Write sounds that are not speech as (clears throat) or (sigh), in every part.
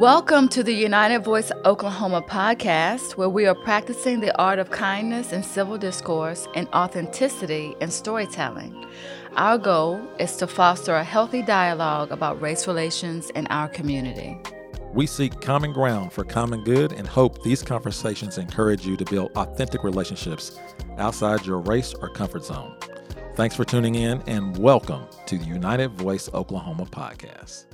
Welcome to the United Voice Oklahoma podcast, where we are practicing the art of kindness and civil discourse and authenticity in storytelling. Our goal is to foster a healthy dialogue about race relations in our community. We seek common ground for common good and hope these conversations encourage you to build authentic relationships outside your race or comfort zone. Thanks for tuning in and welcome to the United Voice Oklahoma podcast.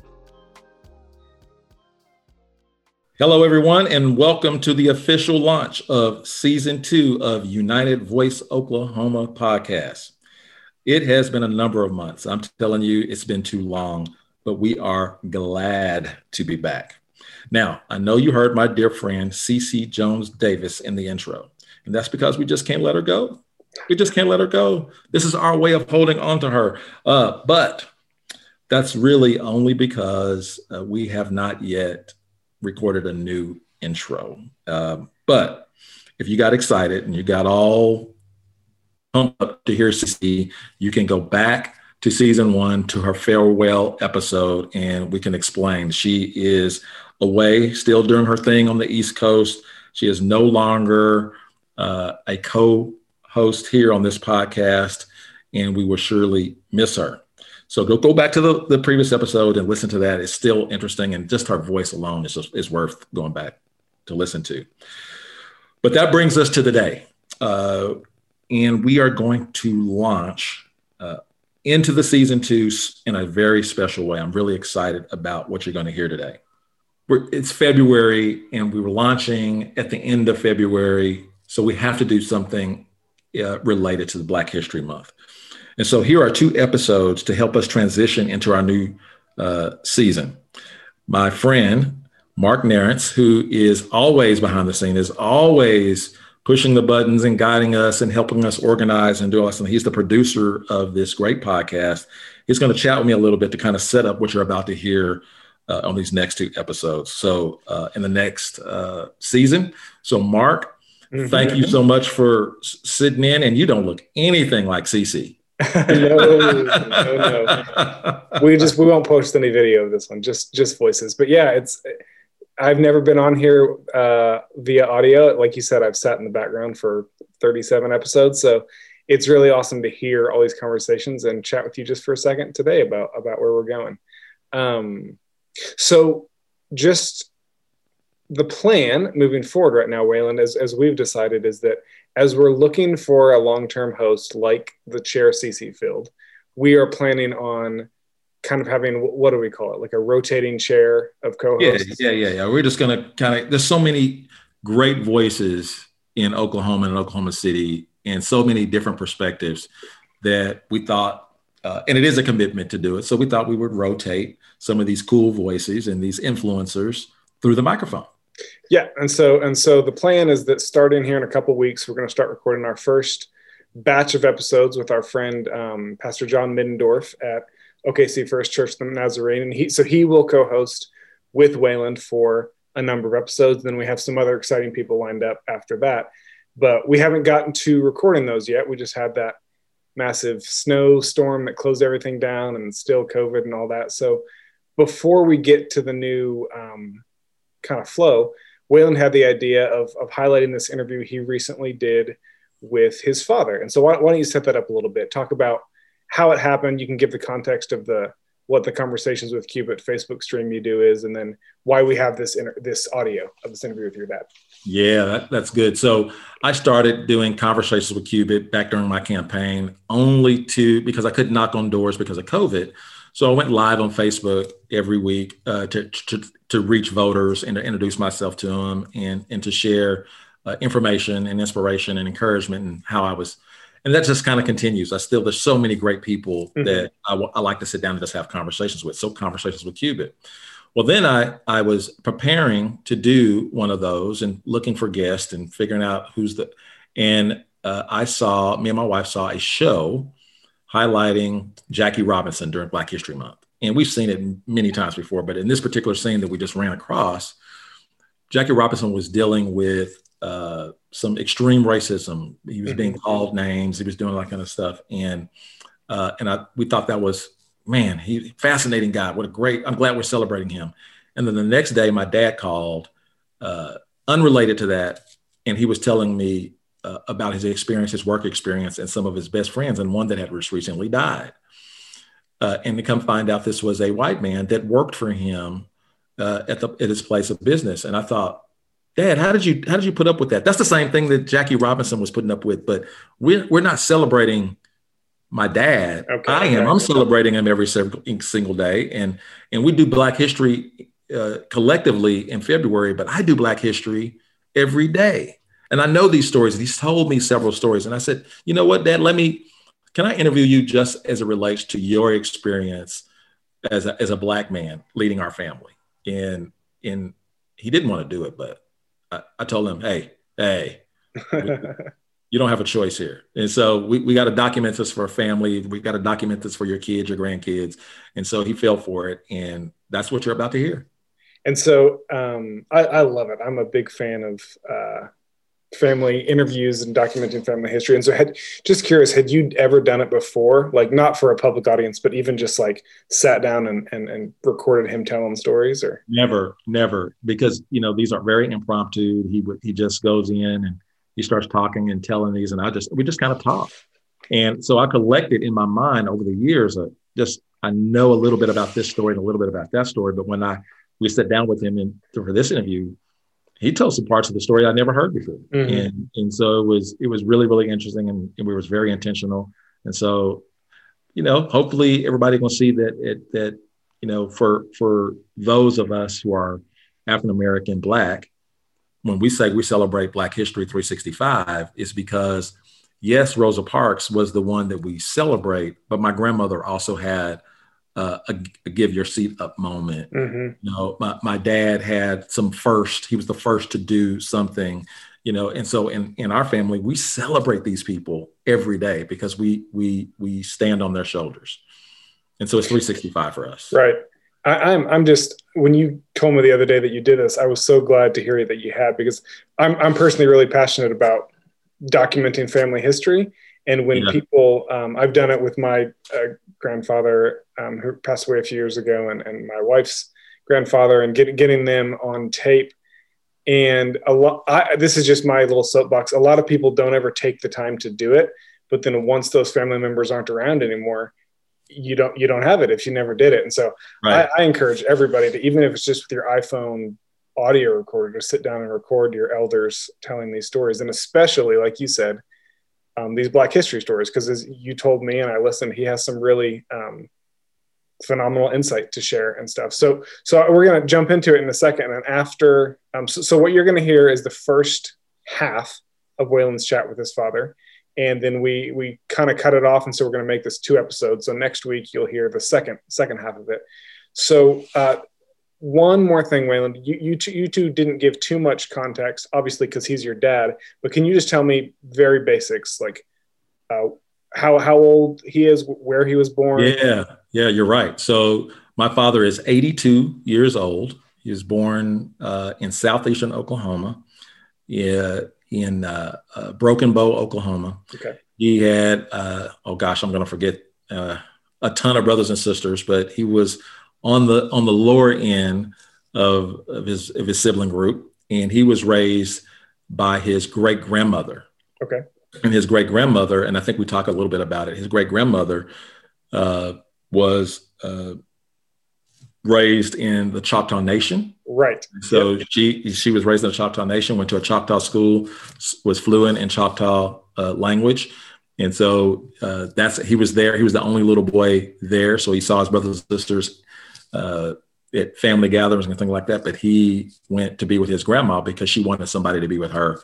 Hello, everyone, and welcome to the official launch of season two of United Voice Oklahoma podcast. It has been a number of months. I'm telling you, it's been too long, but we are glad to be back. Now, I know you heard my dear friend CC Jones Davis in the intro, and that's because we just can't let her go. We just can't let her go. This is our way of holding on to her. Uh, but that's really only because uh, we have not yet recorded a new intro. Uh, but if you got excited and you got all pumped up to hear CC, you can go back to season one to her farewell episode and we can explain. She is away, still doing her thing on the East Coast. She is no longer uh, a co host here on this podcast, and we will surely miss her. So go, go back to the, the previous episode and listen to that. It's still interesting, and just her voice alone is, just, is worth going back to listen to. But that brings us to the day. Uh, and we are going to launch uh, into the season two in a very special way. I'm really excited about what you're going to hear today we're, it's February and we were launching at the end of February. So we have to do something uh, related to the Black History Month. And so here are two episodes to help us transition into our new uh, season. My friend, Mark Narrance, who is always behind the scene, is always pushing the buttons and guiding us and helping us organize and do. And he's the producer of this great podcast. He's going to chat with me a little bit to kind of set up what you're about to hear uh, on these next two episodes. So uh, in the next uh, season. So Mark, mm-hmm. thank you so much for sitting in, and you don't look anything like CC. (laughs) no, no, no. We just we won't post any video of this one. Just just voices. But yeah, it's. I've never been on here uh, via audio. Like you said, I've sat in the background for 37 episodes. So it's really awesome to hear all these conversations and chat with you just for a second today about about where we're going. Um, so, just the plan moving forward right now, Wayland, as, as we've decided, is that as we're looking for a long term host like the chair CC field, we are planning on kind of having what do we call it like a rotating chair of co-hosts yeah yeah yeah, yeah. we're just gonna kind of there's so many great voices in oklahoma and oklahoma city and so many different perspectives that we thought uh, and it is a commitment to do it. So we thought we would rotate some of these cool voices and these influencers through the microphone. Yeah, and so and so the plan is that starting here in a couple weeks, we're going to start recording our first batch of episodes with our friend um, Pastor Jon Middendorf at OKC First Church the Nazarene, and he so he will co-host with Wayland for a number of episodes. Then we have some other exciting people lined up after that, but we haven't gotten to recording those yet. We just had that massive snowstorm that closed everything down and still COVID and all that. So before we get to the new um, kind of flow, Waylon had the idea of, of highlighting this interview he recently did with his father. And so why, why don't you set that up a little bit? Talk about how it happened. You can give the context of the what the conversations with Cubit Facebook stream you do is, and then why we have this inter- this audio of this interview with your dad. Yeah, that, that's good. So I started doing conversations with Cubit back during my campaign, only to because I couldn't knock on doors because of COVID. So I went live on Facebook every week uh, to, to, to reach voters and to introduce myself to them and and to share uh, information and inspiration and encouragement and how I was. And that just kind of continues. I still there's so many great people mm-hmm. that I, I like to sit down and just have conversations with. So conversations with Cubit. Well, then I, I was preparing to do one of those and looking for guests and figuring out who's the, and uh, I saw, me and my wife saw a show highlighting Jackie Robinson during Black History Month. And we've seen it many times before, but in this particular scene that we just ran across, Jackie Robinson was dealing with uh, some extreme racism. He was being mm-hmm. called names. He was doing that kind of stuff, and uh, and I, we thought that was man, he fascinating guy. What a great, I'm glad we're celebrating him. And then the next day, my dad called, uh, unrelated to that. And he was telling me uh, about his experience, his work experience, and some of his best friends, and one that had just recently died. Uh, and to come find out this was a white man that worked for him uh, at the at his place of business. And I thought, Dad, how did you how did you put up with that? That's the same thing that Jackie Robinson was putting up with, but we're we're not celebrating my dad. Okay, I am. I'm celebrating him every single day, and and we do Black History uh, collectively in February, but I do Black History every day. And I know these stories. He's told me several stories. And I said, you know what, Dad, let me, can I interview you just as it relates to your experience as a, as a black man leading our family? And, and he didn't want to do it, but I, I told him, hey, hey, (laughs) you don't have a choice here. And so we, we got to document this for a family. We got to document this for your kids, your grandkids. And so he fell for it. And that's what you're about to hear. And so um, I, I, love it. I'm a big fan of uh, family interviews and documenting family history. And so, had just curious, had you ever done it before? Like not for a public audience, but even just like sat down and and, and recorded him telling stories, or never, never, because you know these are very impromptu. He would he just goes in and he starts talking and telling these, and I just we just kind of talk. And so I collected in my mind over the years, uh, just I know a little bit about this story and a little bit about that story, but when I we sat down with him and for this interview, he told some parts of the story I never heard before. Mm-hmm. And, and so it was, it was really, really interesting and, and we was very intentional. And so, you know, hopefully everybody will see that it, that, you know, for, for those of us who are African-American Black, when we say we celebrate Black History 365, it's because yes, Rosa Parks was the one that we celebrate, but my grandmother also had uh, a, give your seat up moment. Mm-hmm. You know, my, my dad had some first, he was the first to do something, you know, and so in, in our family, we celebrate these people every day because we, we, we stand on their shoulders. And so it's 365 for us. Right. I, am I'm, I'm just when you told me the other day that you did this, I was so glad to hear that you had because I'm I'm personally really passionate about documenting family history. And when yeah. people, um, I've done it with my uh, grandfather um, who passed away a few years ago, and, and my wife's grandfather, and get, getting them on tape. And a lot, I, this is just my little soapbox. A lot of people don't ever take the time to do it, but then once those family members aren't around anymore, you don't you don't have it if you never did it. And so right. I, I encourage everybody to, even if it's just with your iPhone audio recorder, to sit down and record your elders telling these stories, and especially like you said um, these Black History stories because as you told me and I listened, he has some really um, phenomenal insight to share and stuff. So, so we're going to jump into it in a second. And after, um, so, so, what you're going to hear is the first half of Waylon's chat with his father, and then we we kind of cut it off, and so we're going to make this two episodes. So next week you'll hear the second second half of it. So uh, one more thing, Wayland. you, you, two, you two didn't give too much context, obviously, because he's your dad, but can you just tell me very basics, like uh, how, how old he is, where he was born? Yeah, yeah, you're right. So my father is 82 years old. He was born uh, in southeastern Oklahoma, yeah, in uh, uh Broken Bow, Oklahoma. Okay. He had, uh, oh gosh, I'm going to forget uh, a ton of brothers and sisters, but he was on the on the lower end of, of his of his sibling group, and he was raised by his great grandmother. Okay. And his great grandmother, and I think we talk a little bit about it. His great grandmother uh, was uh, raised in the Choctaw Nation. Right. So yep. she she was raised in the Choctaw Nation, went to a Choctaw school, was fluent in Choctaw uh, language, and so uh, that's he was there. He was the only little boy there, so he saw his brothers and sisters uh, at family gatherings and things like that. But he went to be with his grandma because she wanted somebody to be with her.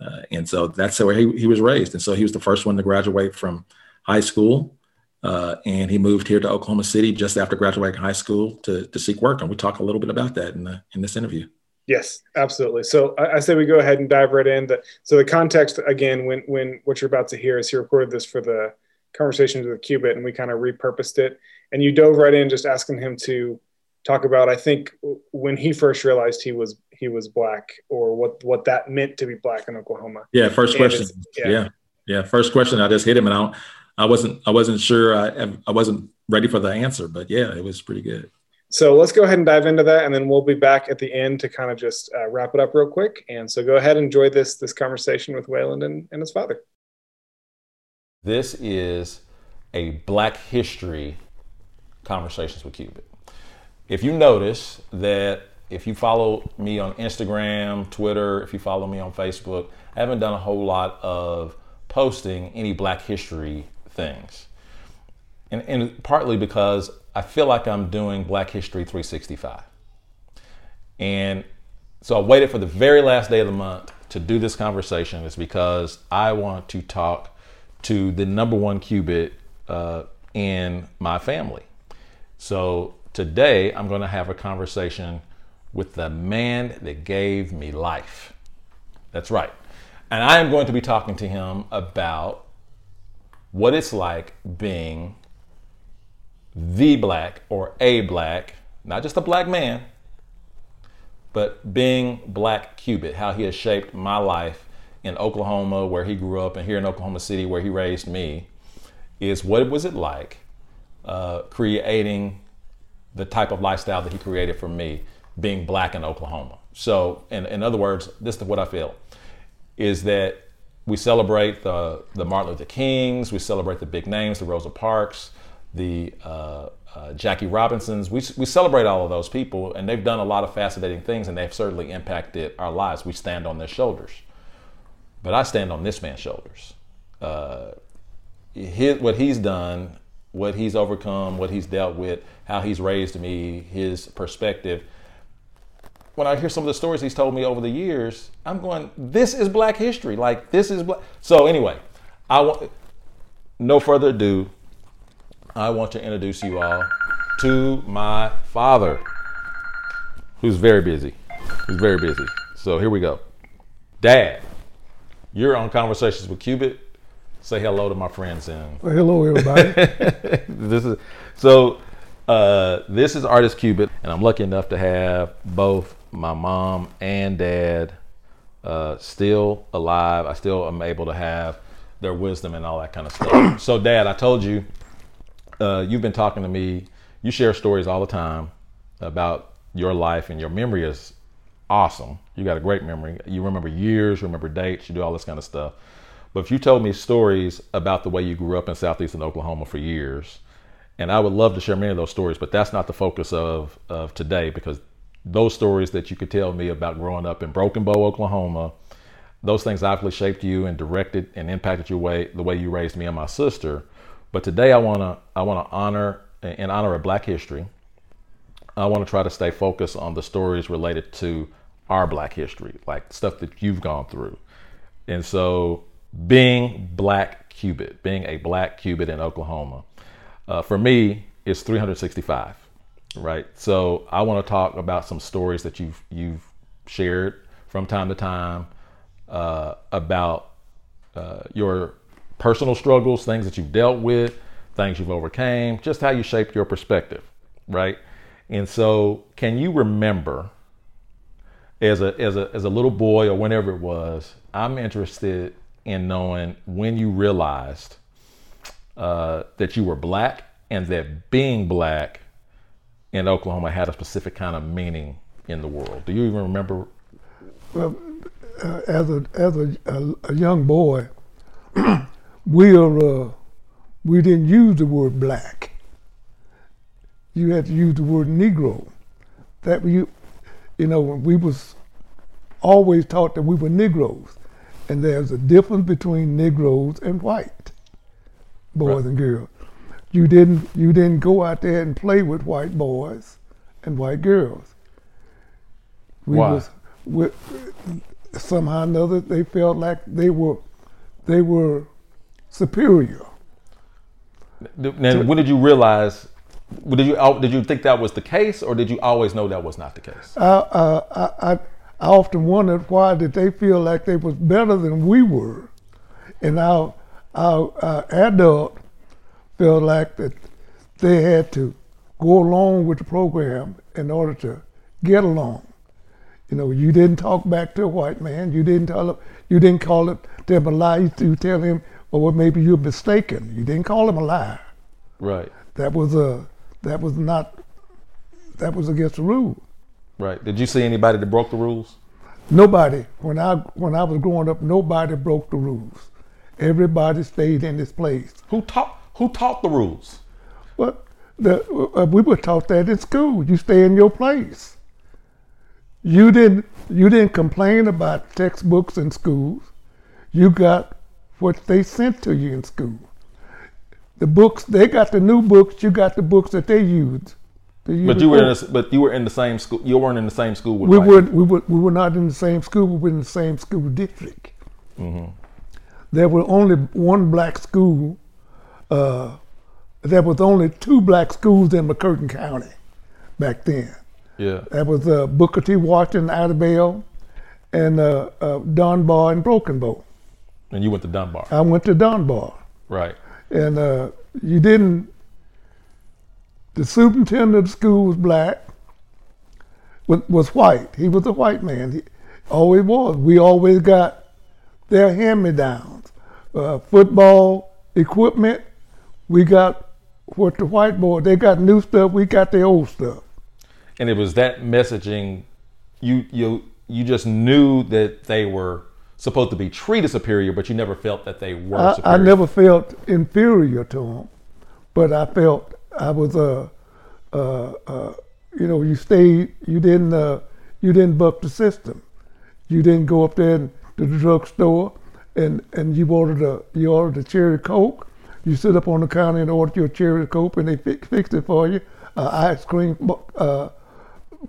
Uh, and so that's where he, he was raised. And so he was the first one to graduate from high school. Uh, and he moved here to Oklahoma City just after graduating high school to, to seek work. And we talk a little bit about that in, the, in this interview. Yes, absolutely. So I, I, say we go ahead and dive right in. The, so the context again, when when what you're about to hear is he recorded this for the conversations with Cubit, and we kind of repurposed it and you dove right in just asking him to talk about i think when he first realized he was he was black or what what that meant to be black in oklahoma yeah first question yeah. yeah. yeah first question i just hit him and i don't I wasn't I wasn't sure I I wasn't ready for the answer, but yeah, it was pretty good. So let's go ahead and dive into that, and then we'll be back at the end to kind of just uh, wrap it up real quick. And so go ahead and enjoy this this conversation with Wayland and, and his father. This is a Black History conversations with Cubit. If you notice that if you follow me on Instagram, Twitter, if you follow me on Facebook, I haven't done a whole lot of posting any Black History things. And, and partly because I feel like I'm doing Black History 365. And so I waited for the very last day of the month to do this conversation is because I want to talk to the number one cubit uh, in my family. So today I'm going to have a conversation with the man that gave me life. That's right. And I am going to be talking to him about what it's like being the black or a black, not just a black man, but being black cubit, how he has shaped my life in Oklahoma, where he grew up, and here in Oklahoma City, where he raised me, is what was it like uh, creating the type of lifestyle that he created for me, being black in Oklahoma. So, in, in other words, this is what I feel is that we celebrate the, the Martin Luther Kings, we celebrate the big names, the Rosa Parks, the uh, uh, Jackie Robinsons. We, we celebrate all of those people, and they've done a lot of fascinating things, and they've certainly impacted our lives. We stand on their shoulders. But I stand on this man's shoulders. Uh, his, what he's done, what he's overcome, what he's dealt with, how he's raised me, his perspective. When I hear some of the stories he's told me over the years, I'm going, this is black history. Like, this is black. So, anyway, I want, no further ado, I want to introduce you all to my father, who's very busy. He's very busy. So here we go. Dad, you're on Conversations with Cubit. Say hello to my friends and well, hello everybody. (laughs) this is so uh, this is Artist Cubit, and I'm lucky enough to have both my mom and dad uh, still alive. I still am able to have their wisdom and all that kind of stuff. (clears throat) so, Dad, I told you uh, you've been talking to me. You share stories all the time about your life, and your memory is awesome. You got a great memory. You remember years, you remember dates, you do all this kind of stuff. But if you told me stories about the way you grew up in southeastern Oklahoma for years, and I would love to share many of those stories, but that's not the focus of, of today because those stories that you could tell me about growing up in Broken Bow, Oklahoma, those things obviously shaped you and directed and impacted your way the way you raised me and my sister. But today I wanna I wanna honor in honor of Black History. I want to try to stay focused on the stories related to our Black history, like stuff that you've gone through. And so, being Black Cubit, being a Black Cubit in Oklahoma, uh, for me, it's 365, right? So I want to talk about some stories that you've you've shared from time to time uh, about uh, your personal struggles, things that you've dealt with, things you've overcame, just how you shaped your perspective, right? And so, can you remember as a as a as a little boy or whenever it was? I'm interested in knowing when you realized uh, that you were black and that being black in Oklahoma had a specific kind of meaning in the world. Do you even remember? Well, uh, as a as a, a, a young boy, (clears throat) we are, uh, we didn't use the word black. You had to use the word Negro. That you, you know, we was always taught that we were Negroes, and there's a difference between Negroes and white boys right. and girls. You didn't you didn't go out there and play with white boys and white girls. We Why? Was, we, somehow or another they felt like they were they were superior. Then when did you realize? Did you did you think that was the case, or did you always know that was not the case? I, uh, I, I, I often wondered why did they feel like they was better than we were, and our our, our adult felt like that they had to go along with the program in order to get along. You know, you didn't talk back to a white man. You didn't tell him. You didn't call it them a lie. You tell him oh, or maybe you're mistaken. You didn't call him a liar. Right. That was a that was not that was against the rule. Right. Did you see anybody that broke the rules? Nobody when I when I was growing up, nobody broke the rules. Everybody stayed in its place. Who taught who taught the rules? Well, the, uh, we were taught that in school. You stay in your place. You didn't you didn't complain about textbooks in schools. You got what they sent to you in school. The books they got the new books. You got the books that they used. The But you were in a, but you were in the same school. You weren't in the same school with we were we were we were not in the same school. We were in the same school district. There were only one black school. Uh, there was only two black schools in McCurtain County back then. Yeah. That was uh, Booker T. Washington, Attleboro, and uh, uh, Dunbar and Broken Bow. And you went to Dunbar. I went to Dunbar, Right. and uh, you didn't. The superintendent of the school was black. Was, was white. He was a white man. He always was. We always got their hand-me-downs, uh, football equipment. We got what the white boy. They got new stuff. We got the old stuff. And it was that messaging. You you you just knew that they were supposed to be treated superior, but you never felt that they were I, superior. I never felt inferior to them, but I felt I was uh, uh, uh, you know, you stayed, you didn't, uh, you didn't buck the system. You didn't go up there and, to the drugstore and and you ordered a you ordered a cherry coke. You sit up on the counter and order your cherry coke, and they fix, fixed it for you. Uh, ice cream uh,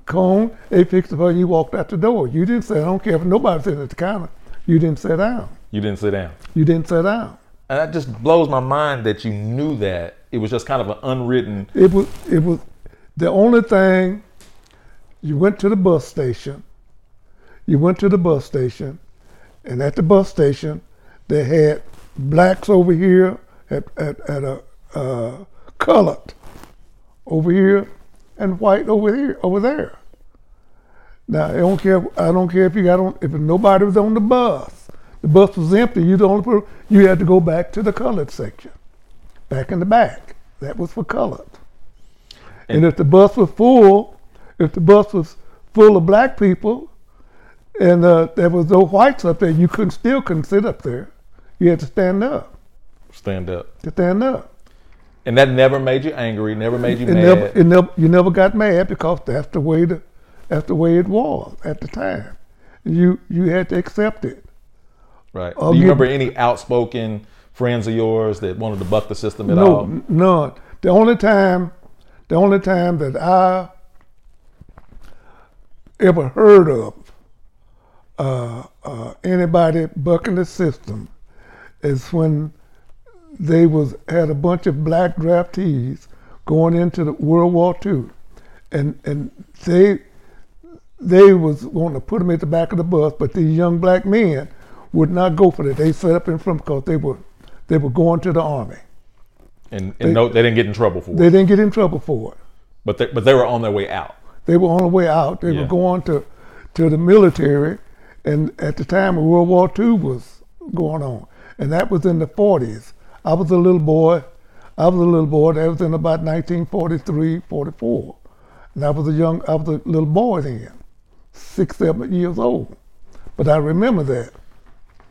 cone, they fixed it for you. You walked out the door. You didn't say, I don't care if nobody's sitting at the counter. You didn't sit down. you didn't sit down. You didn't sit down. And that just blows my mind that you knew that. It was just kind of an unwritten. It was it was the only thing. You went to the bus station. You went to the bus station, and at the bus station, they had blacks over here at at, at a uh, colored over here, and white over here over there. Now I don't care. I don't care if you got on. If nobody was on the bus, the bus was empty. You the only you had to go back to the colored section, back in the back. That was for colored. And if the bus was full, if the bus was full of black people, and uh, there was no whites up there, you couldn't still couldn't sit up there. You had to stand up. Stand up. To stand up. And that never made you angry, never made you It mad. never, it never, you never got mad because that's the way the, that's the way it was at the time. You you had to accept it. Right. I'll Do you remember any outspoken friends of yours that wanted to buck the system at no, all? none. The only time, the only time that I ever heard of uh, uh, anybody bucking the system is when they was had a bunch of black draftees going into the World War II, and and they they was going to put them at the back of the bus, but these young black men would not go for that. They set up in front because they were they were going to the army. And, and no, they didn't get in trouble for it. They didn't get in trouble for it. But they, but they were on their way out. They were on their way out. They Yeah. were going to to the military, and at the time World War II was going on, and that was in the 40s. I was a little boy. I was a little boy. That was in about 1943, 44, and I was a young. I was a little boy then, six, seven years old. But I remember that.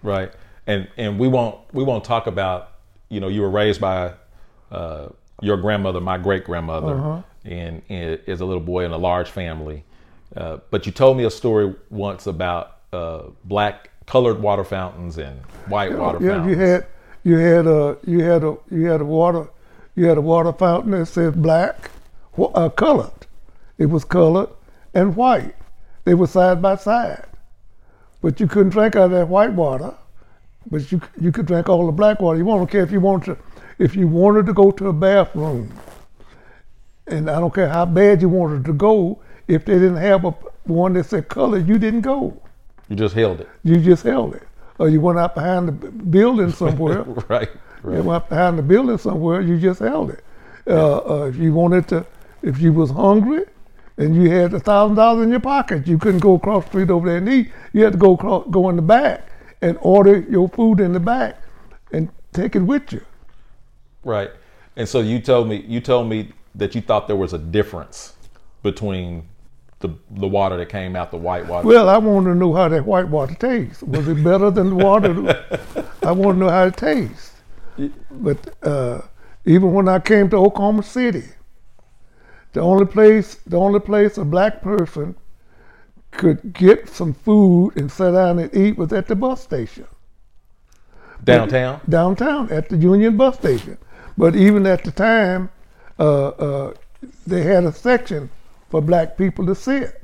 Right. And and we won't we won't talk about you know you were raised by uh, your grandmother, my great grandmother, Uh-huh. and, and as a little boy in a large family. Uh, but you told me a story once about uh, black colored water fountains and white water yeah, fountains. you had you had a you had a you had a water you had a water fountain that said black, uh, colored. It was colored and white. They were side by side, but you couldn't drink out of that white water. But you you could drink all the black water you want. I don't care if you wanted to if you wanted to go to a bathroom, and I don't care how bad you wanted to go. If they didn't have a one that said colored, you didn't go. you just held it. You just held it, or you went out behind the building (laughs) somewhere. right. You Right. went behind the building somewhere, you just held it. Uh, uh, if you wanted to, if you was hungry and you had a thousand dollars in your pocket, you couldn't go across the street over there and eat. You had to go across, go in the back and order your food in the back and take it with you. Right. And so you told me you told me that you thought there was a difference between the the water that came out the white water. Well, I wanted to know how that white water tastes. Was it better than the water? (laughs) I want to know how it tastes. But uh, even when I came to Oklahoma City, the only place the only place a black person could get some food and sit down and eat was at the bus station Downtown. downtown at the Union bus station. But even at the time, uh, uh, they had a section for black people to sit,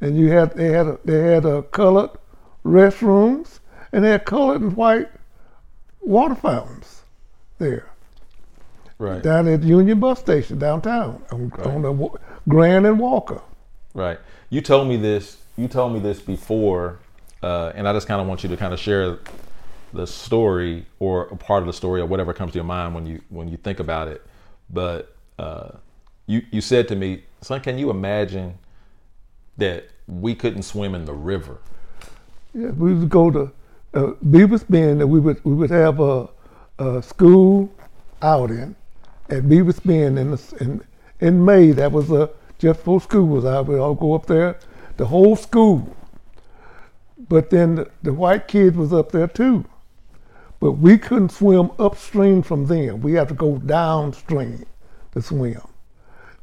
and you had they had a, they had a colored restrooms and they had colored and white water fountains there Right. down at Union bus station downtown on, on the Grand and Walker. Right. You told me this. You told me this before, uh, and I just kind of want you to kind of share the story or a part of the story or whatever comes to your mind when you when you think about it. But uh, you you said to me, son, can you imagine that we couldn't swim in the river? Yeah, we would go to uh, Beaver's Bend, and we would we would have a, a school outing at Beaver's Bend in, the, in in May. That was uh, just before school was out. We'd all go up there, the whole school. But then the, the white kids was up there too. But we couldn't swim upstream from them. We had to go downstream to swim,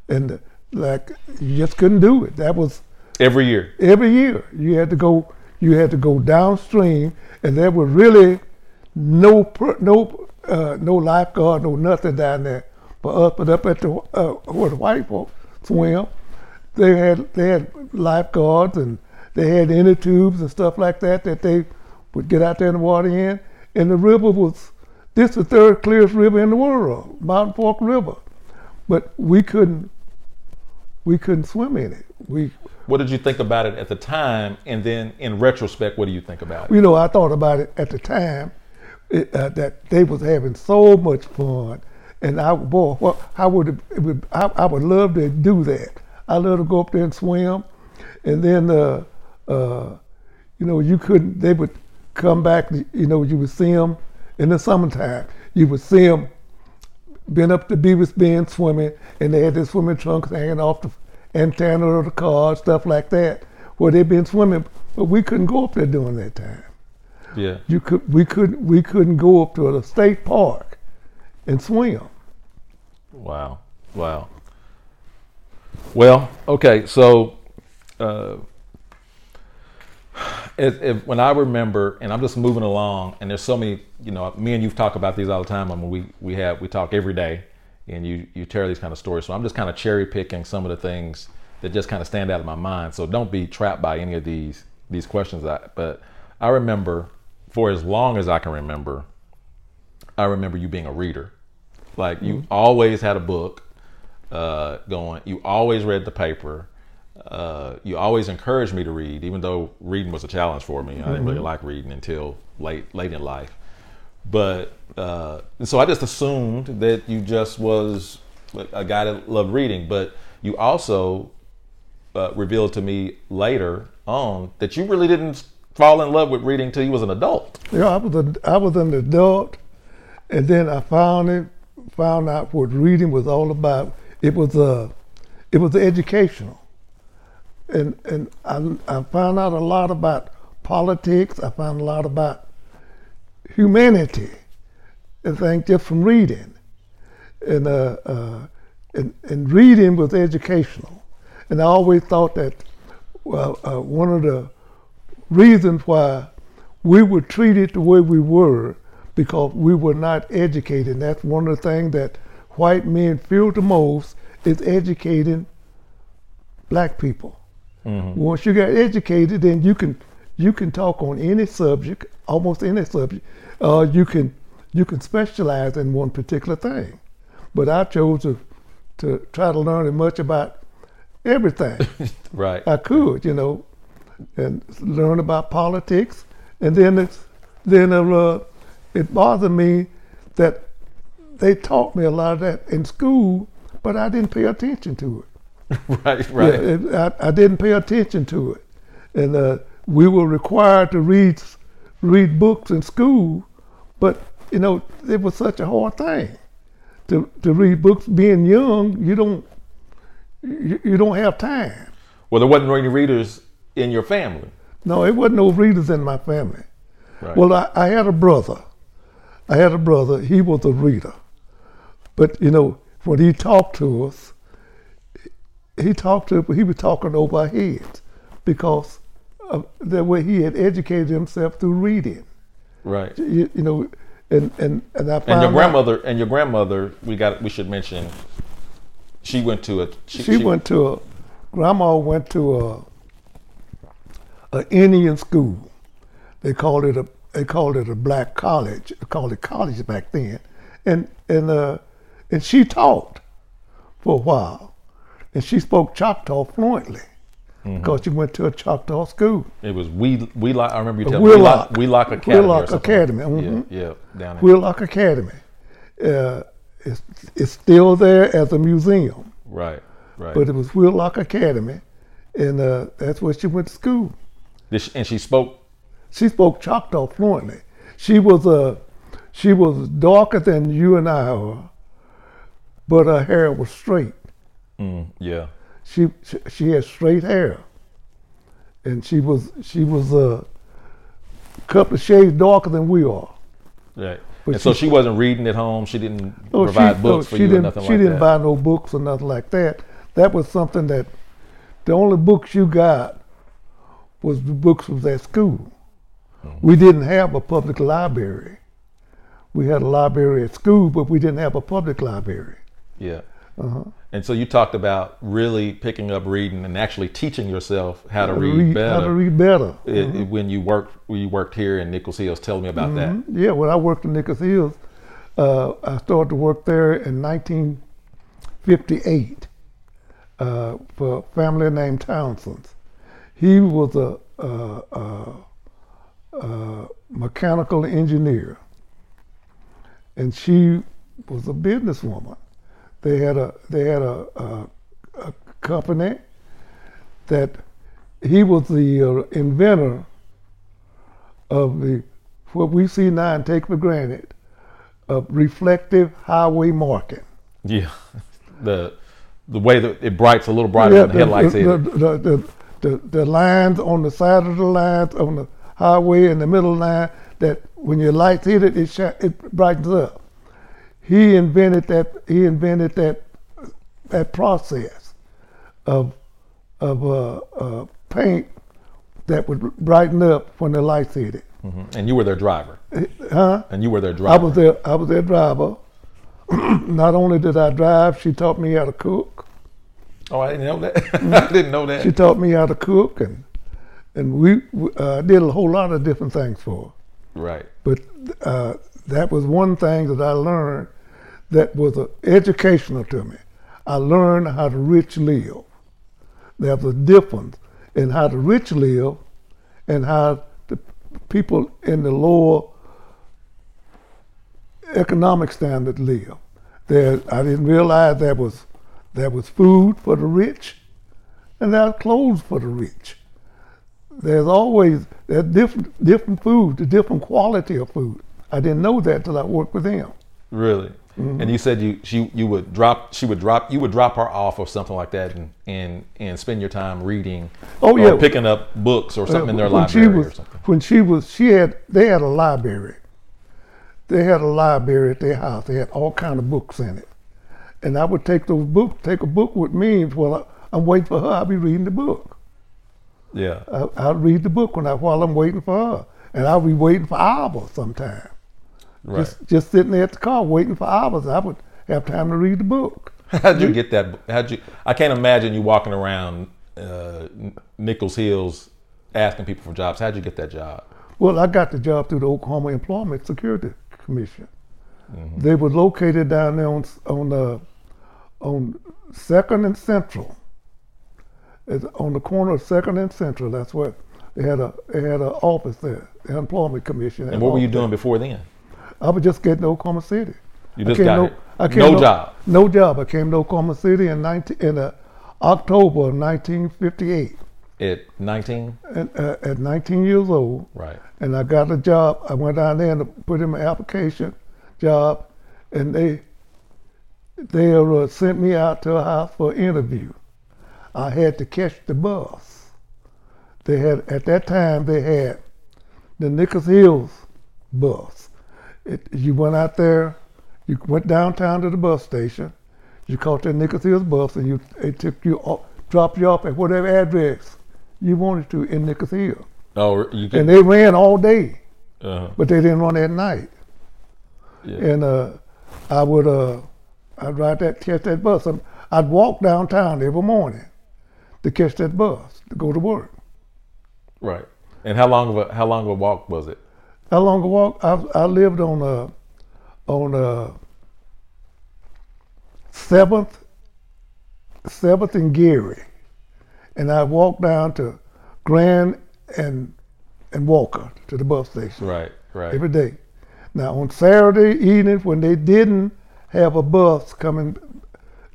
and like you just couldn't do it. That was Every year. every year you had to go you had to go downstream and there was really no no uh, no lifeguard no nothing down there for us but up at the uh, where the white folks swim they had they had lifeguards and they had inner tubes and stuff like that that they would get out there in the water in and the river was this is the third clearest river in the world mountain fork river but we couldn't we couldn't swim in it we What did you think about it at the time? And then in retrospect, what do you think about it? you know, I thought about it at the time it, uh, that they was having so much fun, and I boy, well, I would, it would I, I would love to do that. I love to go up there and swim, and then uh, uh, you know you couldn't. They would come back. You know, you would see them in the summertime. You would see them been up to Beaver's Bend swimming, and they had their swimming trunks hanging off the antenna of the car, stuff like that, where they'd been swimming, but we couldn't go up there during that time. Yeah. You could, we couldn't, we couldn't go up to a state park and swim. Wow. Wow. Well, okay, so uh, if, if, when I remember, and I'm just moving along, and there's so many, you know, me and you've talked about these all the time. I mean, we we have we talk every day, and you you tell these kind of stories. So I'm just kind of cherry picking some of the things that just kind of stand out in my mind. So don't be trapped by any of these these questions. But I remember, for as long as I can remember, I remember you being a reader. Like you always had a book uh, going. You always read the paper. Uh, you always encouraged me to read, even though reading was a challenge for me. I didn't really like reading until late late in life. But uh, so I just assumed that you just was a guy that loved reading. But you also uh, revealed to me later on that you really didn't fall in love with reading till you was an adult. Yeah, I was a, I was an adult, and then I found it, found out what reading was all about. It was uh, it was educational, and and I, I found out a lot about politics. I found a lot about humanity, I think just from reading, and uh, uh, and and reading was educational, and I always thought that well, uh, one of the reasons why we were treated the way we were because we were not educated. And that's one of the things that white men feel the most is educating black people. Once you get educated, then you can you can talk on any subject, almost any subject. Uh, you can you can specialize in one particular thing. But I chose to to try to learn as much about everything. (laughs) Right. I could, you know, and learn about politics, and then it's then uh, it bothered me that they taught me a lot of that in school, but I didn't pay attention to it. (laughs) right. Right. Yeah, it, I, I didn't pay attention to it, and uh, we were required to read read books in school, but you know, it was such a hard thing to to read books. Being young, you don't you, you don't have time. Well, there wasn't any readers in your family. No, it wasn't no readers in my family. Right. Well, I, I had a brother. I had a brother. He was a reader, but you know, when he talked to us, he talked to he was talking over our heads because of the way he had educated himself through reading. right. You, you know, and and and I found And your grandmother and your grandmother, we got we should mention. She went to a. she, went to a grandma went to a a Indian school. They called it a they called it a black college. They called it college back then, and and uh, and she taught for a while, and she spoke Choctaw fluently because she went to a Choctaw school. It was we we Lock I remember you telling Wheelock. me Wheelock Academy. or Wheelock. Academy, mhm. Yeah, yeah, down in Wheelock Academy. Uh, it's, it's still there as a museum. right, right. but it was Wheelock Academy, and uh, that's where she went to school. She- and she spoke. She spoke Choctaw fluently. She was uh, she was darker than you and I are, but her hair was straight. Mm, yeah, She, she she had straight hair, and she was she was uh, a couple of shades darker than we are. right. But and so she- she wasn't reading at home. She didn't Oh, provide she, books no, for she you or didn't, nothing she like didn't that. buy no books or nothing like that. That was something that the only books you got was the books was at school. Mm-hmm. We didn't have a public library. We had a library at school, but we didn't have a public library. Yeah. Uh-huh. And so you talked about really picking up reading and actually teaching yourself how to to read, better. How to read better. It- it- when you worked when you worked here in Nichols Hills. Tell me about that. Mhm. Yeah, when I worked in Nichols Hills, uh, I started to work there in 1958 uh, for a family named Townsend. He was a, uh uh uh mechanical engineer, and she was a businesswoman. They had a they had a, a, a company that he was the uh, inventor of the what we see now and take for granted of reflective highway marking. Yeah. (laughs) The the way that it brights a little brighter than the headlights the, the, the, the, the lines on the side of the lines on the highway in the middle line that when your lights hit it, it, shi- it brightens up. He invented that. He invented that that process of of uh, uh, paint that would brighten up when the lights hit it. Mhm. And you were their driver. Huh? And you were their driver. I was their I was their driver. (clears throat) Not only did I drive, she taught me how to cook. oh, I didn't know that. (laughs) I didn't know that. She taught me how to cook, and and we uh, did a whole lot of different things for her. right. But uh, that was one thing that I learned that was uh, educational to me. I learned how the rich live. There's a difference in how the rich live and how the people in the lower economic standard live. There, I didn't realize there was there was food for the rich, and there was clothes for the rich. There's always there's different different food, the different quality of food. I didn't know that till I worked with them. Really. Mm-hmm. And you said you she you would drop she would drop you would drop her off or something like that and and, and spend your time reading Oh, or yeah. picking up books or something in their library was, or something. When she was, she had, they had a library. They had a library at their house. They had all kind of books in it. And I would take those books, take a book with me, and while I'm waiting for her, I'll be reading the book. Yeah. I, I'll read the book when I, while I'm waiting for her. And I'll be waiting for hours sometime. Right. Just, just sitting there at the car waiting for hours. I would have time to read the book. How'd you get that? How'd you? I can't imagine you walking around uh, Nichols Hills asking people for jobs. How'd you get that job? Well, I got the job through the Oklahoma Employment Security Commission. They were located down there on on uh, on Second and Central. It's on the corner of Second and Central. That's what they had a they had an office there, the Employment Commission. And what were you doing before then? I was just getting to Oklahoma City. You I just came got to- here. I came No to- job. No job. I came to Oklahoma City in 19, in uh, October of 1958, At 19? and, uh, at 19 years old. Right. and I got a job. I went down there and put in my application job, and they they uh, sent me out to a house for an interview. I had to catch the bus. They had at that time they had the Nichols Hills bus. It, you went out there, you went downtown to the bus station, you caught that Nichols Hills bus, and you it took you off, dropped you off at whatever address you wanted to in Nichols Hills. Oh. And they ran all day, uh, but they didn't run at night. yeah. And uh, I would uh, I'd ride that catch that bus. I'd walk downtown every morning to catch that bus to go to work. right. And how long of a how long of a walk was it? How long a walk? I, I lived on uh, on uh, Seventh, Seventh and Geary, and I walked down to Grand and and Walker to the bus station Right. Right. every day. Now on Saturday evenings when they didn't have a bus coming,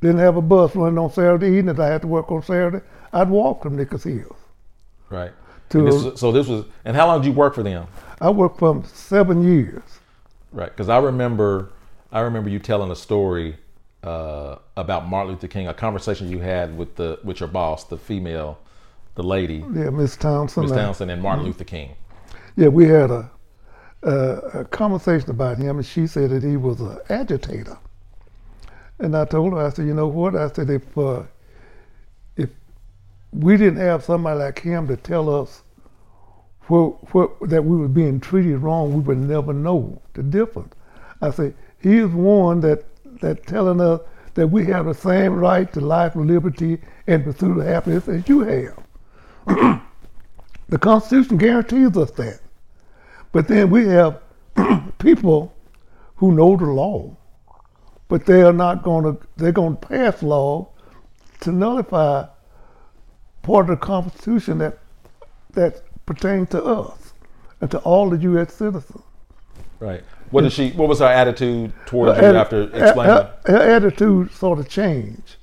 didn't have a bus running on Saturday evenings, I had to work on Saturday. I'd walk from Nichols Hills. Right. To- this was- so this was. And how long did you work for them? I worked for them seven years. Right, because I remember, I remember you telling a story uh, about Martin Luther King, a conversation you had with the with your boss, the female, the lady, Yeah, Miss Townsend. Miss Townsend, and Martin Luther King. Yeah, we had a, a a conversation about him, and she said that he was an agitator. And I told her, I said, you know what? I said if uh, if we didn't have somebody like him to tell us that we were being treated wrong, we would never know the difference. I said he is one that that telling us that we have the same right to life, and liberty, and pursuit of happiness as you have. (clears throat) the Constitution guarantees us that. But then we have (clears throat) people who know the law, but they are not going to, they're going to pass law to nullify part of the Constitution that, that pertains to us and to all the U.S. citizens. Right. What did she? What was her attitude towards you Her- after explaining? Her, her attitude sort of changed.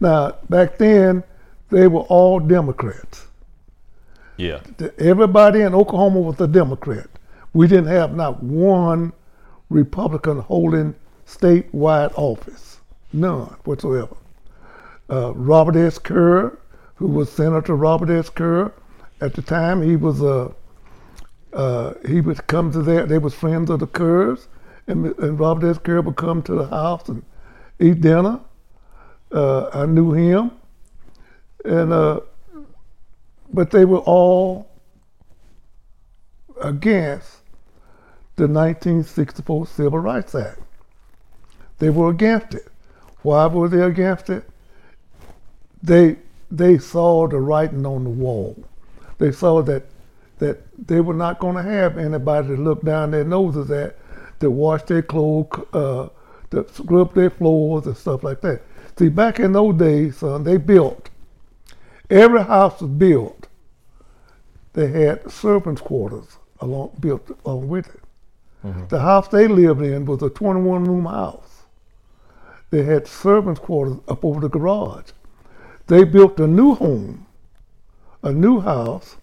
Now, back then, they were all Democrats. yeah. Everybody in Oklahoma was a Democrat. We didn't have not one Republican holding statewide office, none whatsoever. Uh, Robert S. Kerr, who was Senator Robert S. Kerr, at the time he was a uh, he would come to there. They was friends of the Kerrs, and, and Robert S. Kerr would come to the house and eat dinner. Uh, I knew him, and uh, but they were all against the 1964 Civil Rights Act. They were against it. Why were they against it? They they saw the writing on the wall. They saw that that they were not going to have anybody to look down their noses at, to wash their clothes, uh, to scrub their floors and stuff like that. See, back in those days, son, they built. Every house was built. They had servants' quarters along built along with it. The house they lived in was a 21 room house. They had servants' quarters up over the garage. They built a new home, a new house,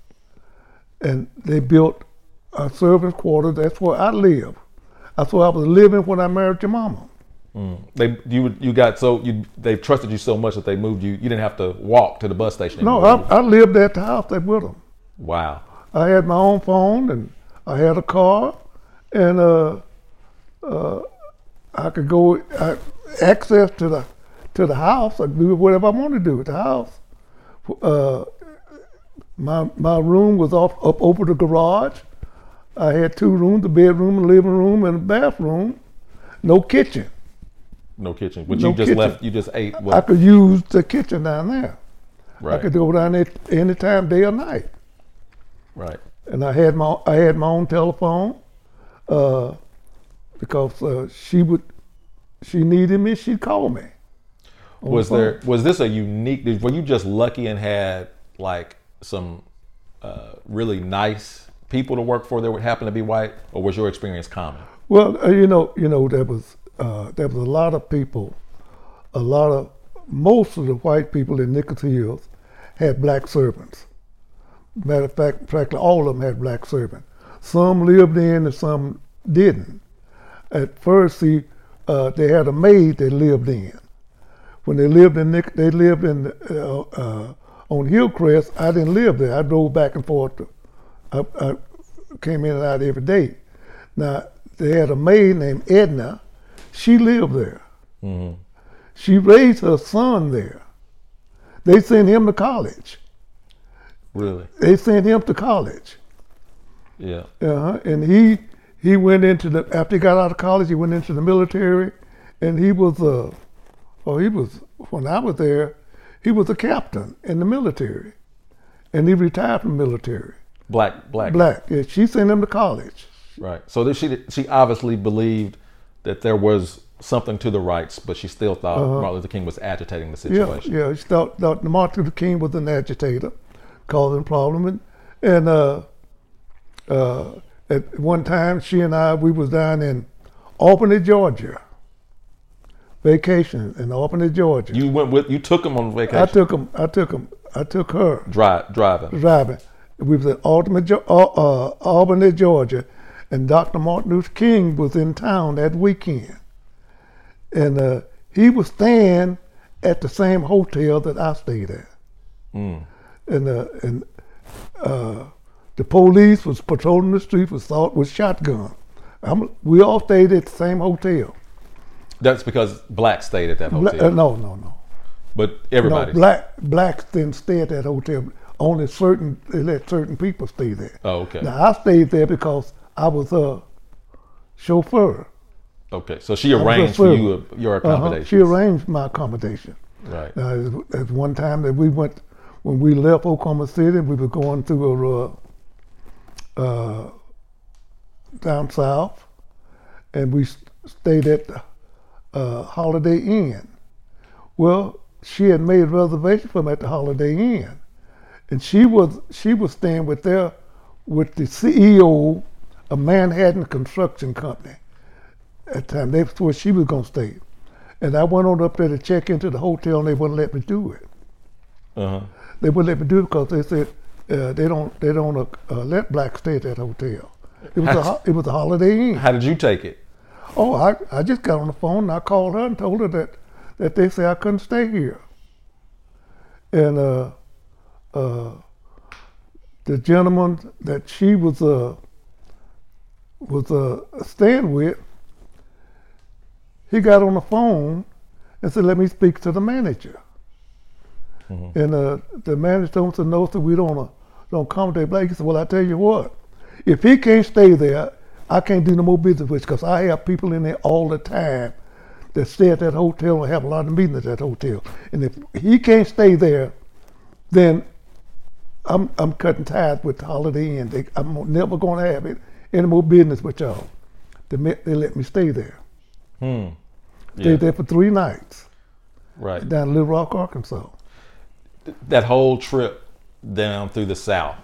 and they built a servants' quarters. That's where I live. That's where I was living when I married your mama. They you you got so you they trusted you so much that they moved you. You didn't have to walk to the bus station. No. I, I lived at the house they with them. wow. I had my own phone and I had a car, and uh, uh, I could go I, access to the to the house. I could do whatever I wanted to do at the house. Uh, my my room was off up over the garage. I had two rooms: a bedroom, a living room, and a bathroom. No kitchen. No kitchen. But No you just kitchen. left. You just ate. I What, could use the kitchen down there. Right. I could go down there any time, day or night. right. and I had my I had my own telephone uh, because uh, she would she needed me she'd call me. Was the there was this a unique? Were you just lucky and had like some uh, really nice people to work for that would happen to be white, or was your experience common? Well, uh, you know, you know there was uh, there was a lot of people, a lot of most of the white people in Nichols Hills had black servants. Matter of fact, practically all of them had black servants. Some lived in and some didn't. at first, see, uh, they had a maid they lived in. When they lived in Nick, they lived in uh, uh, on Hillcrest. I didn't live there. I drove back and forth. To, I, I came in and out every day. Now they had a maid named Edna. She lived there. She raised her son there. They sent him to college. Really? They sent him to college. Yeah. Uh-huh. And he he went into the after he got out of college, he went into the military, and he was uh, oh he was when I was there, he was a captain in the military, and he retired from the military. Black, black. Black. Yeah, she sent him to college. Right. So she she obviously believed that there was something to the rights, but she still thought Martin Luther King was agitating the Yeah, situation. yeah. She thought, thought Martin Luther King was an agitator, causing problem, and, and uh, uh, at one time she and I we was down in Albany, Georgia, vacation in Albany, Georgia. You went with you took him on vacation. I took him. I took him. I took her Drive, driving. driving. We was in Albany, uh, uh, Albany, Georgia, and Dr. Martin Luther King was in town that weekend, and uh, he was staying at the same hotel that I stayed at, and uh, and uh, the police was patrolling the street with assault with shotgun. I'm, we all stayed at the same hotel. That's because blacks stayed at that Bla- hotel. uh, no, no, no. But No, everybody. black blacks didn't stay at that hotel. Only certain they let certain people stay there. Oh, okay. Now I stayed there because I was a chauffeur. Okay. So she arranged for you your Uh-huh. accommodations. She arranged my accommodation. Right. Now, at- one time that we went, when we left Oklahoma City, we were going through a, uh, uh, down south, and we stayed at the uh, Holiday Inn. Well, she had made a reservation for me at the Holiday Inn, and she was she was staying with their with the CEO of Manhattan Construction Company. At the time, that's where she was gonna stay. And I went on up there to check into the hotel, and they wouldn't let me do it. Uh-huh. They wouldn't let me do it because they said uh, they don't they don't uh, uh, let blacks stay at that hotel. It was a it was a Holiday Inn. How did you take it? Oh, I, I just got on the phone and I called her and told her that, that they say I couldn't stay here. And uh, uh, the gentleman that she was uh, was uh, staying with, he got on the phone and said, "Let me speak to the manager." And uh, the manager told him, "said, "No, sir, we don't uh, don't accommodate black." He said, "Well, I tell you what, if he can't stay there, I can't do no more business with because I have people in there all the time that stay at that hotel and have a lot of meetings at that hotel. And if he can't stay there, then I'm I'm cutting ties with Holiday Inn. They, I'm never going to have it, any more business with y'all. They, met, they let me stay there. Hmm. Stayed there for three nights Right. down in Little Rock, Arkansas. That whole trip down through the South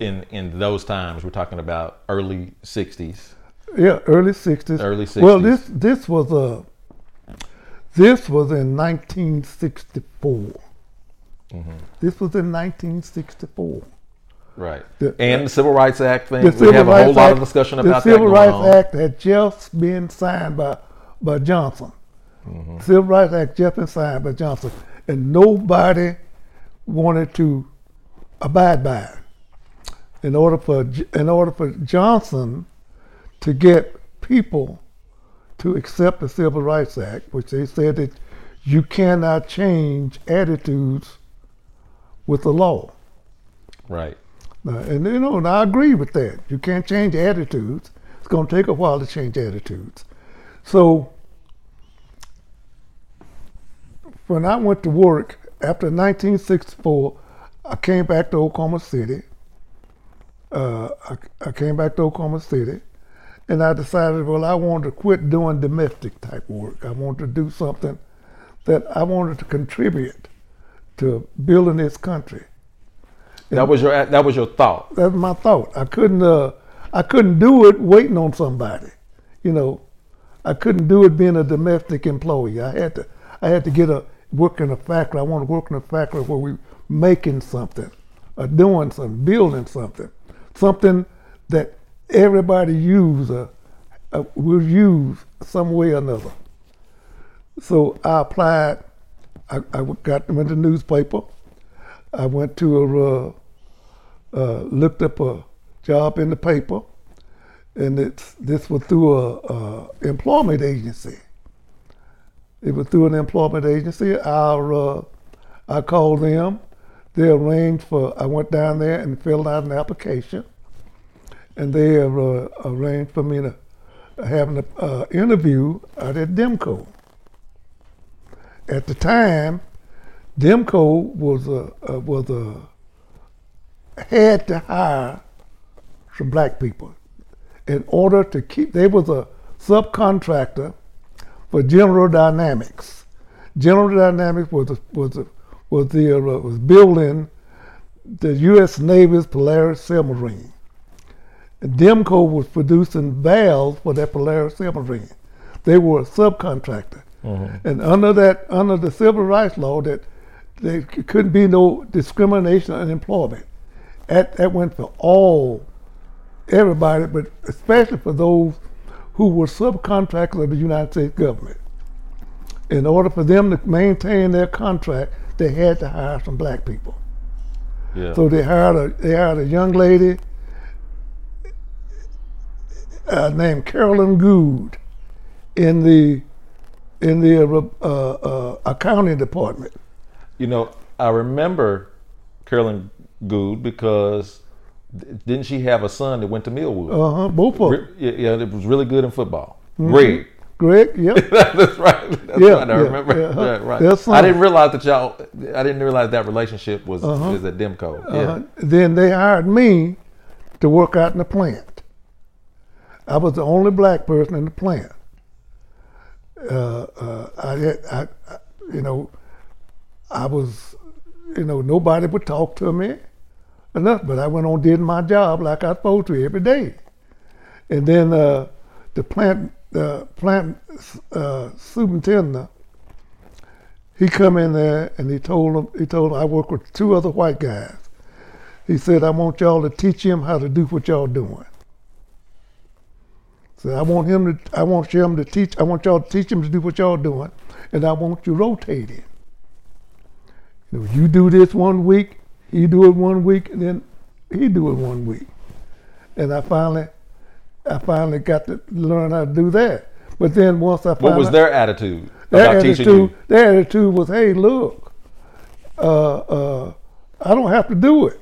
in in those times, we're talking about early '60s. Yeah, early '60s. Early 60s Well, this this was uh, this was in 1964. Mm-hmm. This was in 1964. Right. The- and the Civil Rights Act thing. We have a whole lot of Act- discussion the Civil Rights on. Act had just been signed by by Johnson. Mm-hmm. Civil Rights Act just been signed by Johnson, and nobody wanted to abide by it. In order for in order for Johnson to get people to accept the Civil Rights Act, which they said that you cannot change attitudes with the law. Right. Now, and you know, and I agree with that. You can't change attitudes. It's going to take a while to change attitudes. So when I went to work after 1964, I came back to Oklahoma City. Uh, I, I came back to Oklahoma City, and I decided, well, I wanted to quit doing domestic type work. I wanted to do something that I wanted to contribute to building this country. That was your that was your thought. That's my thought. I couldn't uh, I couldn't do it waiting on somebody. You know, I couldn't do it being a domestic employee. I had to I had to get a work in a factory. I want to work in a factory where we making something, or doing something, building something, something that everybody use or uh, was used some way or another. So I applied. I, I got went to the newspaper. I went to a uh, uh, looked up a job in the paper, and it's this was through a, a employment agency. It was through an employment agency. I uh, I called them. They arranged for. I went down there and filled out an application, and they uh, arranged for me to have an uh, interview out at Demco. At the time, Demco was a, was a had to hire some black people in order to keep. They was a subcontractor for General Dynamics. General Dynamics was a, was a, was the uh, was building the U.S. Navy's Polaris submarine. And Demco was producing valves for that Polaris submarine. They were a subcontractor, mm-hmm. and under that under the civil rights law, that there couldn't be no discrimination in employment. That that went for all everybody, but especially for those who were subcontractors of the United States government. In order for them to maintain their contract, they had to hire some black people. Yeah. So they hired a they hired a young lady uh, named Carolyn Good in the in the uh, uh, accounting department. You know, I remember Carolyn Good because didn't she have a son that went to Millwood? Uh huh. Both of them. Yeah, it was really good in football. Mm-hmm. Greg. Greg, (laughs) yep. That's right. That's yeah, right. I yeah, remember. Yeah, uh-huh. (laughs) right. I didn't realize that y'all. I didn't realize that relationship was uh-huh. was at Demco. Yeah. Uh-huh. Then they hired me to work out in the plant. I was the only black person in the plant. Uh, uh, I, I, I, you know, I was, you know, nobody would talk to me enough, but I went on did my job like I was supposed to every day. And then uh, the plant the plant uh, superintendent he come in there and he told him he told him I work with two other white guys. He said I want y'all to teach him how to do what y'all doing. So I want him to I want him to teach I want y'all to teach him to do what y'all doing, and I want you rotating. You know, you do this one week, he do it one week, and then he do it one week. And I finally, I finally got to learn how to do that. But then once I what was their attitude their attitude, Their attitude was, hey, look, uh, uh, I don't have to do it.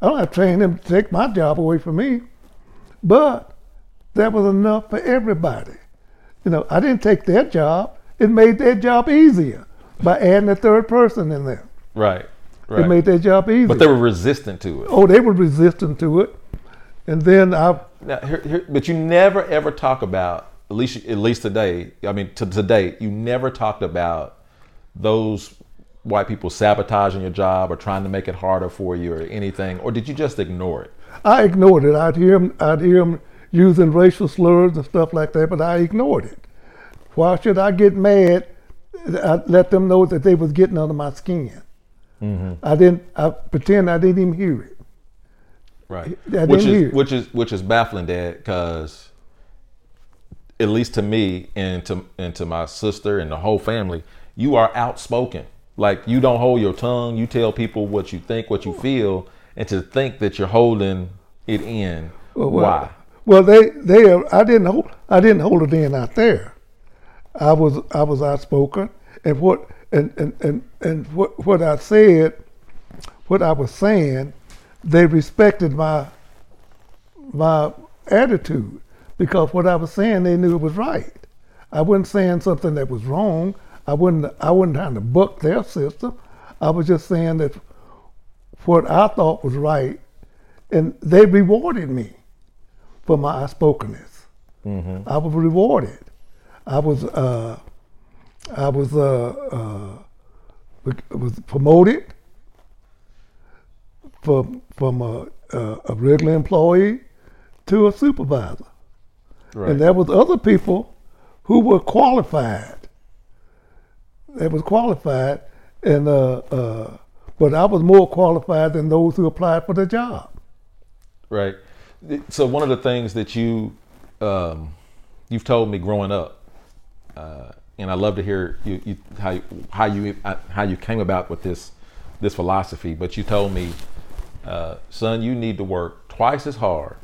I don't have to train them to take my job away from me. But that was enough for everybody. You know, I didn't take their job. It made their job easier by adding a third person in there. Right. Right. It made their job easier. But they were resistant to it. Oh, they were resistant to it. And then I. Now, here, here, but you never ever talk about at least at least today. I mean, to today, you never talked about those white people sabotaging your job or trying to make it harder for you or anything, or did you just ignore it? I ignored it. I'd hear them. I'd hear them using racial slurs and stuff like that, but I ignored it. Why should I get mad? I let them know that they was getting under my skin. Mm-hmm. I didn't. I pretend I didn't even hear it. Right. which is which is which is baffling, Dad, because at least to me and to and to my sister and the whole family, you are outspoken. Like you don't hold your tongue. You tell people what you think, what you feel, and to think that you're holding it in. Well, why? Well, they they I didn't hold I didn't hold it in out there. I was I was outspoken, and what and, and, and, and what, what I said, what I was saying, they respected my my attitude because what I was saying they knew it was right. I wasn't saying something that was wrong. I wasn't I wasn't trying to buck their system. I was just saying that what I thought was right, and they rewarded me for my outspokenness. Mm-hmm. I was rewarded. I was uh, I was uh, uh, was promoted from from a, a, a, regular employee to a supervisor, right. and there was other people who were qualified. They was qualified, and uh, uh, but I was more qualified than those who applied for the job. Right. So one of the things that you um, you've told me growing up, uh, and I love to hear you, you how you, how you uh, how you came about with this this philosophy. But you told me, uh, son, you need to work twice as hard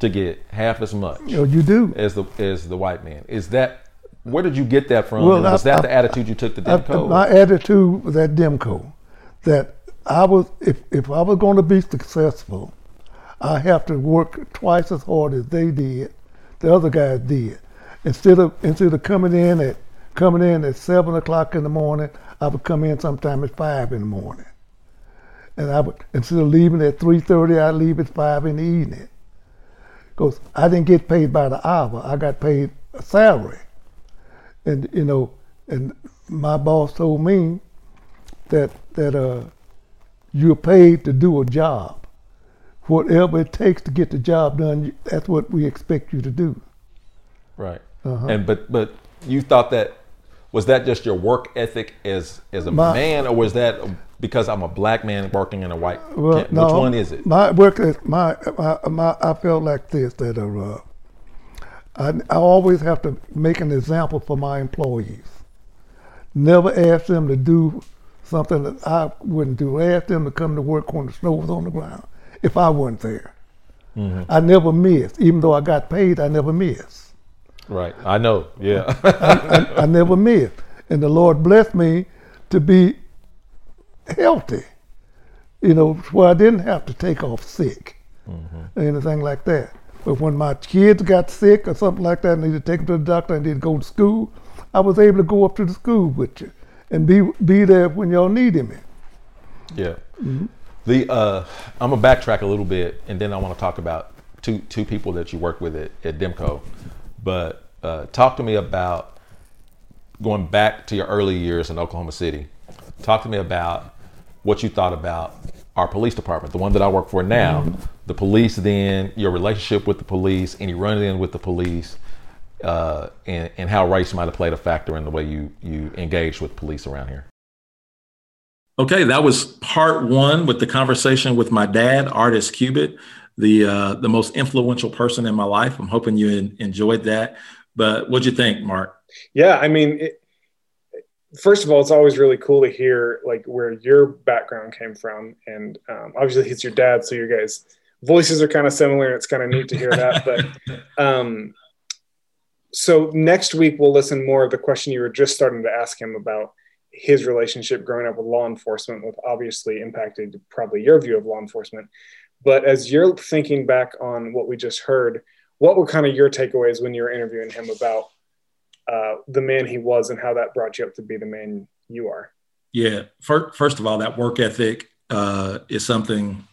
to get half as much. You, know, you do as the as the white man. Is that where did you get that from? Well, was I, that I, the attitude you took to Demco? my attitude was at Demco that I was if if I was going to be successful, I have to work twice as hard as they did, the other guys did. Instead of instead of coming in at coming in at seven o'clock in the morning, I would come in sometime at five in the morning. And I would instead of leaving at three thirty, I'd leave at five in the evening. Because I didn't get paid by the hour, I got paid a salary. And you know, and my boss told me that that uh, you're paid to do a job. Whatever it takes to get the job done, that's what we expect you to do. Right. Uh-huh. And but but you thought that was that just your work ethic as as a my, man, or was that because I'm a black man working in a white? Well, camp? no, Which one is it? My work is my, my, my I felt like this that uh, I I always have to make an example for my employees. Never ask them to do something that I wouldn't do. Ask them to come to work when the snow was on the ground if I wasn't there. Mm-hmm. I never missed, even though I got paid. I never missed. Right. I know. Yeah. I, I, I, never missed. And the Lord blessed me to be healthy, you know, where I didn't have to take off sick mm-hmm. or anything like that. But when my kids got sick or something like that, I needed to take them to the doctor, I needed to go to school, I was able to go up to the school with you and be be there when y'all needed me. Yeah. Mm-hmm. The uh, I'm gonna backtrack a little bit, and then I want to talk about two two people that you work with at, at Demco. But uh, talk to me about going back to your early years in Oklahoma City. Talk to me about what you thought about our police department, the one that I work for now. Mm-hmm. The police, then your relationship with the police, any run-in with the police, uh, and, and how race might have played a factor in the way you you engaged with police around here. Okay, that was part one with the conversation with my dad, Artist Cubitt the uh, the most influential person in my life. I'm hoping you enjoyed that. But what'd you think, Mark? Yeah, I mean, it, first of all, it's always really cool to hear like where your background came from, and um, obviously he's your dad, so your guys' voices are kind of similar. It's kind of neat to hear that. But (laughs) um, so next week we'll listen more of the question you were just starting to ask him about his relationship growing up with law enforcement, with obviously impacted probably your view of law enforcement. But as you're thinking back on what we just heard, what were kind of your takeaways when you were interviewing him about uh, the man he was and how that brought you up to be the man you are? Yeah, first, first of all, that work ethic uh, is something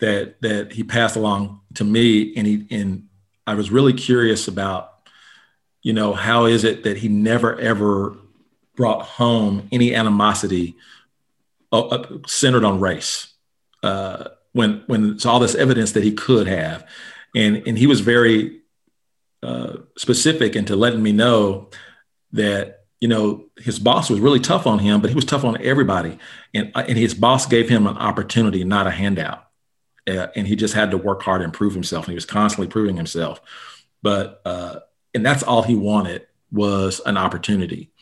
that that he passed along to me, and he and I was really curious about, you know, how is it that he never ever brought home any animosity uh, uh centered on race. Uh, when when it's all this evidence that he could have, and and he was very uh, specific into letting me know that you know his boss was really tough on him, but he was tough on everybody, and uh, and his boss gave him an opportunity, not a handout, uh, and he just had to work hard and prove himself, and he was constantly proving himself, but uh, and that's all he wanted was an opportunity,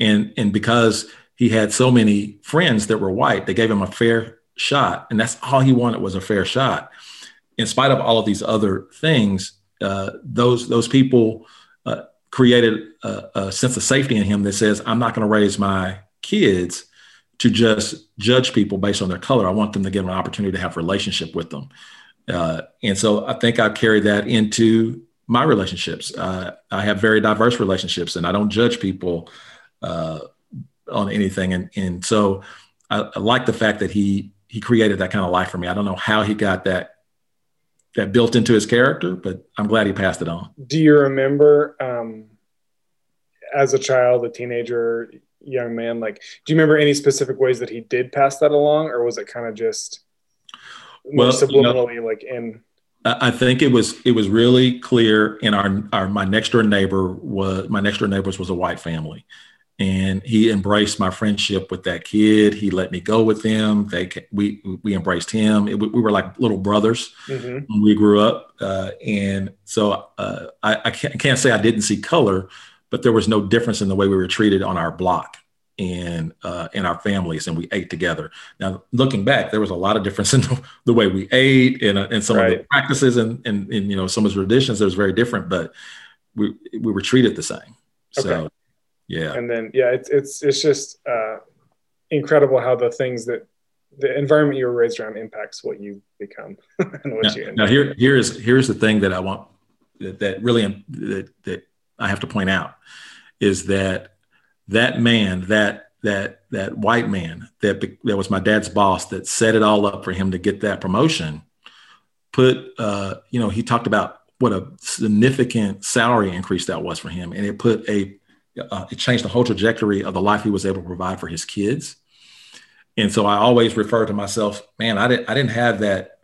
and and because he had so many friends that were white, they gave him a fair shot, and that's all he wanted was a fair shot. In spite of all of these other things, uh, those those people uh, created a, a, sense of safety in him that says, "I'm not going to raise my kids to just judge people based on their color. I want them to get an opportunity to have relationship with them." Uh, and so I think I've carried that into my relationships. Uh, I have very diverse relationships, and I don't judge people uh, on anything. And and so I, I like the fact that he he created that kind of life for me. I don't know how he got that that built into his character, but I'm glad he passed it on. Do you remember um, as a child, a teenager, young man, like do you remember any specific ways that he did pass that along, or was it kind of just well, subliminally you know, like in I think it was it was really clear in our our my next door neighbor was my next door neighbors was a white family, and he embraced my friendship with that kid. He let me go with him. They we we embraced him. It, we were like little brothers mm-hmm. when we grew up, uh, and so uh, I, I can't, can't, say I didn't see color, but there was no difference in the way we were treated on our block and uh, in our families, and we ate together. Now, looking back, there was a lot of difference (laughs) in the, the way we ate and, and some right. of the practices and, and and you know some of the traditions. That was very different, but we we were treated the same. Okay. So yeah. And then yeah, it's it's it's just uh, incredible how the things that the environment you were raised around impacts what you become (laughs) and what now, you now here here's here's the thing that I want that, that really that, that I have to point out is that that man that that that white man that that was my dad's boss that set it all up for him to get that promotion put uh you know he talked about what a significant salary increase that was for him and it put a uh, it changed the whole trajectory of the life he was able to provide for his kids. And so I always refer to myself, man, I didn't I didn't have that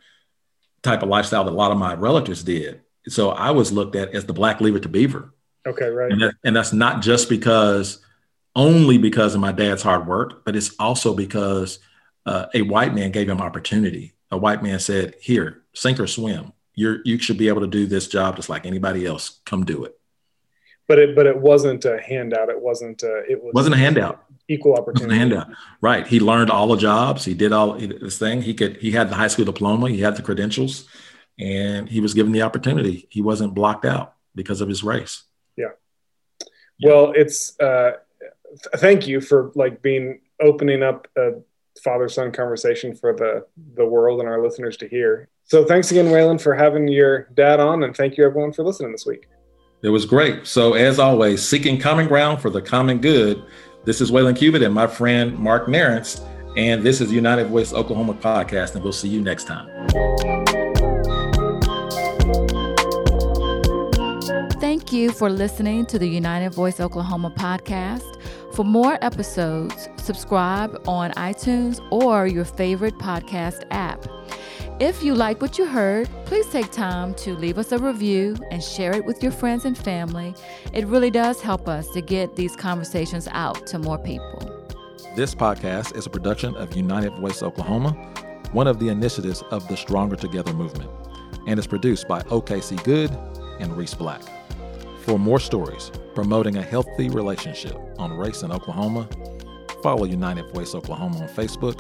type of lifestyle that a lot of my relatives did. So I was looked at as the black leave it to beaver. Okay, right. And, that, and that's not just because only because of my dad's hard work, but it's also because uh, a white man gave him opportunity. A white man said, "Here, sink or swim. You're you should be able to do this job just like anybody else. Come do it." But it but it wasn't a handout. It wasn't a, it was wasn't a handout. Equal opportunity. handout. Right. He learned all the jobs. He did all this thing. He could. He had the high school diploma. He had the credentials, and he was given the opportunity. He wasn't blocked out because of his race. Yeah. Well, it's. Uh, thank you for like being opening up a father son conversation for the the world and our listeners to hear. So thanks again, Wayland, for having your dad on, and thank you everyone for listening this week. It was great. So, as always, seeking common ground for the common good. This is Wayland Cubitt and my friend Mark Narrance, and this is United Voice Oklahoma podcast, and we'll see you next time. Thank you for listening to the United Voice Oklahoma podcast. For more episodes, subscribe on iTunes or your favorite podcast app. If you like what you heard, please take time to leave us a review and share it with your friends and family. It really does help us to get these conversations out to more people. This podcast is a production of United Voice Oklahoma, one of the initiatives of the Stronger Together movement, and is produced by OKC Good and Reese Black. For more stories promoting a healthy relationship on race in Oklahoma, follow United Voice Oklahoma on Facebook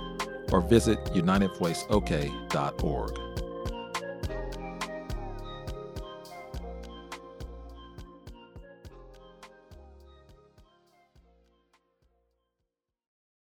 or visit unitedvoiceok.org.